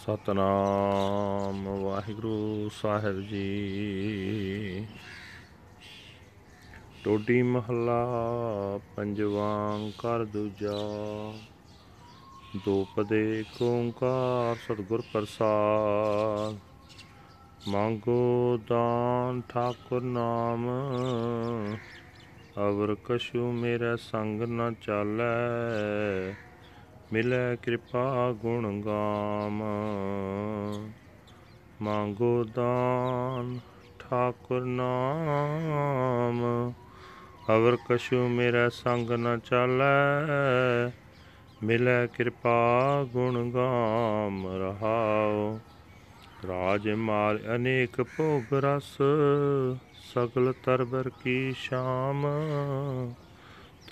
ਸਤਨਾਮ ਵਾਹਿਗੁਰੂ ਸਾਹਿਬ ਜੀ। ਟੋਡੀ ਮਹੱਲਾ ਪੰਜਵਾਂ ਕਰ ਦੂਜਾ। ਦੋ ਪਦੇ ਏਕ ਓੰਕਾਰ, ਸਤਿਗੁਰ ਪ੍ਰਸਾਦ। ਮੰਗੋ ਦਾਨ ਠਾਕੁਰ ਨਾਮ, ਅਵਰ ਕਛੂ ਮੇਰੇ ਸੰਗ ਨ ਚਾਲੈ। ਮਿਲੈ ਕਿਰਪਾ ਗੁਣ ਗਾਮ। ਮੰਗੋ ਦਾਨ ਠਾਕੁਰ ਨਾਮ। ਅਵਰ ਕਛੂ ਮੇਰਾ ਸੰਗ ਨ ਚਾਲੈ, ਮਿਲੈ ਕਿਰਪਾ ਗੁਣ ਗਾਮ ਰਹਾਉ। ਰਾਜ ਮਾਲ ਅਨੇਕ ਭੋਗ ਰਸ, ਸਗਲ ਤਰਬਰ ਕੀ ਸ਼ਾਮ।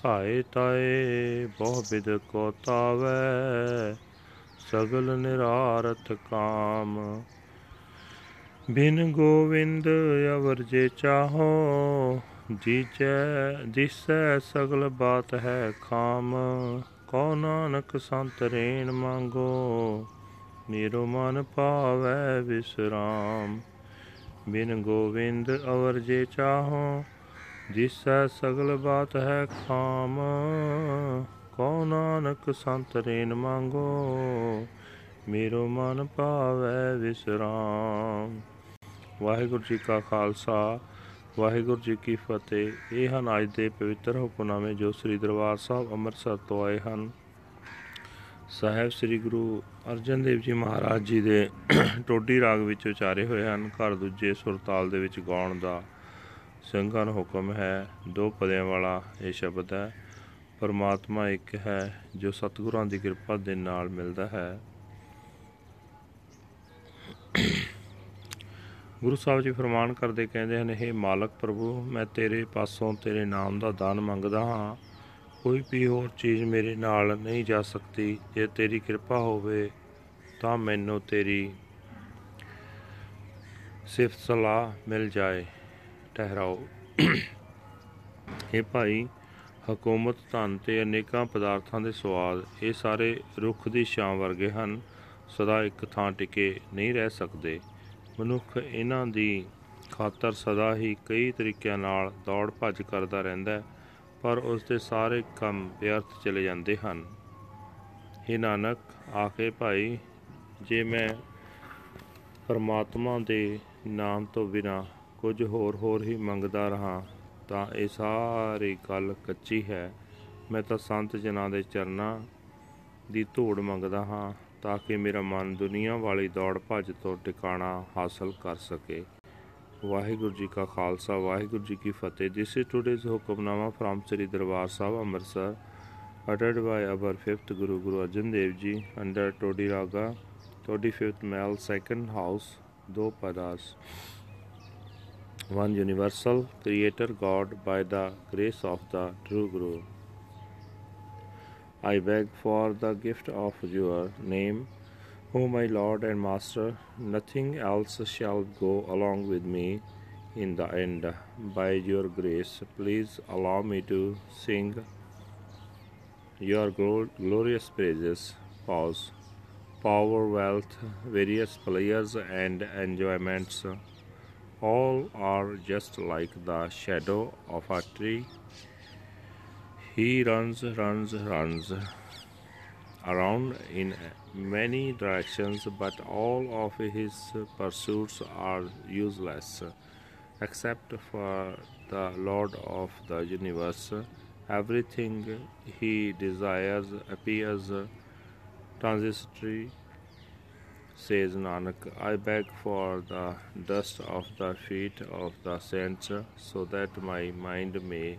ਧਾਏ ਤਾਏ, ਬਹੁ ਬਿਦ ਕੋ ਤਾਵੈ, ਸਗਲ ਨਿਰਾਰਥ ਕਾਮ। ਬਿਨ ਗੋਵਿੰਦ ਅਵਰ ਜੇ ਚਾਹੋ, ਜੀਜੈ, ਦਿਸੈ ਸਗਲ ਬਾਤ ਹੈ ਖਾਮ। ਕੋ ਨਾਨਕ ਸੰਤ ਰੇਣ ਮੰਗੋ ਨੀਰੋ ਮਨ ਪਾਵੈ ਵਿਸਰਾਮ। ਬਿਨ ਗੋਵਿੰਦ ਅਵਰ ਜੇ ਚਾਹੋ ਜਿਸੈ ਸਗਲ ਬਾਤ ਹੈ ਖਾਮ ਕੋ ਨਾਨਕ ਸੰਤ ਰੇਨ ਮੰਗੋ, ਮੇਰੋ ਮਨ ਪਾਵੈ ਵਿਸਰਾਮ। ਵਾਹਿਗੁਰੂ ਜੀ ਕਾ ਖਾਲਸਾ, ਵਾਹਿਗੁਰੂ ਜੀ ਕੀ ਫਤਿਹ। ਇਹ ਹਨ ਅੱਜ ਦੇ ਪਵਿੱਤਰ ਹੁਕਮਨਾਮੇ ਜੋ ਸ੍ਰੀ ਦਰਬਾਰ ਸਾਹਿਬ ਅੰਮ੍ਰਿਤਸਰ ਤੋਂ ਆਏ ਹਨ। ਸਾਹਿਬ ਸ੍ਰੀ ਗੁਰੂ ਅਰਜਨ ਦੇਵ ਜੀ ਮਹਾਰਾਜ ਜੀ ਦੇ ਟੋਡੀ ਰਾਗ ਵਿੱਚ ਉਚਾਰੇ ਹੋਏ ਹਨ, ਘਰ ਦੂਜੇ ਸੁਰਤਾਲ ਦੇ ਵਿੱਚ ਗਾਉਣ ਦਾ। ਸਿੰਘਾਂ ਨੂੰ ਹੁਕਮ ਹੈ, ਦੋ ਪਦਿਆਂ ਵਾਲਾ ਇਹ ਸ਼ਬਦ ਹੈ, ਪਰਮਾਤਮਾ ਇੱਕ ਹੈ, ਜੋ ਸਤਿਗੁਰਾਂ ਦੀ ਕਿਰਪਾ ਦੇ ਨਾਲ ਮਿਲਦਾ ਹੈ। ਗੁਰੂ ਸਾਹਿਬ ਜੀ ਫਰਮਾਨ ਕਰਦੇ ਕਹਿੰਦੇ ਹਨ ਇਹ ਮਾਲਕ ਪ੍ਰਭੂ, ਮੈਂ ਤੇਰੇ ਪਾਸੋਂ ਤੇਰੇ ਨਾਮ ਦਾ ਦਾਨ ਮੰਗਦਾ ਹਾਂ। ਕੋਈ ਵੀ ਹੋਰ ਚੀਜ਼ ਮੇਰੇ ਨਾਲ ਨਹੀਂ ਜਾ ਸਕਦੀ, ਜੇ ਤੇਰੀ ਕਿਰਪਾ ਹੋਵੇ, ਤਾਂ ਮੈਨੂੰ ਤੇਰੀ ਸਿਫਤ ਸਲਾਹ ਮਿਲ ਜਾਏ। ਠਹਿਰਾਓ। ਇਹ ਭਾਈ, ਹਕੂਮਤ ਧਨ ਤੇ ਅਨੇਕਾਂ ਪਦਾਰਥਾਂ ਦੇ ਸਵਾਦ, ਇਹ ਸਾਰੇ ਰੁੱਖ ਦੀ ਛਾਂ ਵਰਗੇ ਹਨ, ਸਦਾ ਇੱਕ ਥਾਂ ਟਿਕੇ ਨਹੀਂ ਰਹਿ ਸਕਦੇ। ਮਨੁੱਖ ਇਹਨਾਂ ਦੀ ਖਾਤਰ ਸਦਾ ਹੀ ਕਈ ਤਰੀਕਿਆਂ ਨਾਲ ਦੌੜ ਭੱਜ ਕਰਦਾ ਰਹਿੰਦਾ ਹੈ, ਪਰ ਉਸ ਦੇ ਸਾਰੇ ਕੰਮ ਵਿਅਰਥ ਚਲੇ ਜਾਂਦੇ ਹਨ। ਇਹ ਨਾਨਕ, ਆਖੇ ਭਾਈ, ਜੇ ਮੈਂ ਪਰਮਾਤਮਾ ਦੇ ਨਾਮ ਤੋਂ ਬਿਨਾ ਕੁਝ ਹੋਰ ਹੋਰ ਹੀ ਮੰਗਦਾ ਰਹਾ ਤਾਂ ਇਹ ਸਾਰੀ ਗੱਲ ਕੱਚੀ ਹੈ। ਮੈਂ ਤਾਂ ਸੰਤ ਜਨਾਂ ਦੇ ਚਰਨਾਂ ਦੀ ਧੂੜ ਮੰਗਦਾ ਹਾਂ ਤਾਂ ਕਿ ਮੇਰਾ ਮਨ ਦੁਨੀਆ ਵਾਲੀ ਦੌੜ ਭੱਜ ਤੋਂ ਟਿਕਾਣਾ ਹਾਸਲ ਕਰ ਸਕੇ। ਵਾਹਿਗੁਰੂ ਜੀ ਕਾ ਖਾਲਸਾ ਵਾਹਿਗੁਰੂ ਜੀ ਕੀ ਫਤਿਹ। This is today's hukamnama from Sri Darbar Sahib Amritsar uttered by our fifth Guru Guru Arjan Dev Ji under Todi Raga, 25th Mel, second house, Do Padas. One universal creator God by the grace of the true Guru. I beg for the gift of your name, O my Lord and Master. Nothing else shall go along with me in the end. By your grace, please allow me to sing your glorious praises. Pause. Power, wealth, various pleasures and enjoyments, all are just like the shadow of a tree. He runs, runs, runs around in many directions, but all of his pursuits are useless, except for the Lord of the universe. Everything he desires appears transitory Says Nanak, I beg for the dust of the feet of the saints, so that my mind may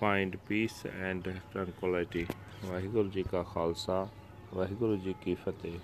find peace and tranquility. Waheguru ji ਕਾ ਖਾਲਸਾ ਵਾਹਿਗੁਰੂ ਜੀ ਕੀ ਫਤਿਹ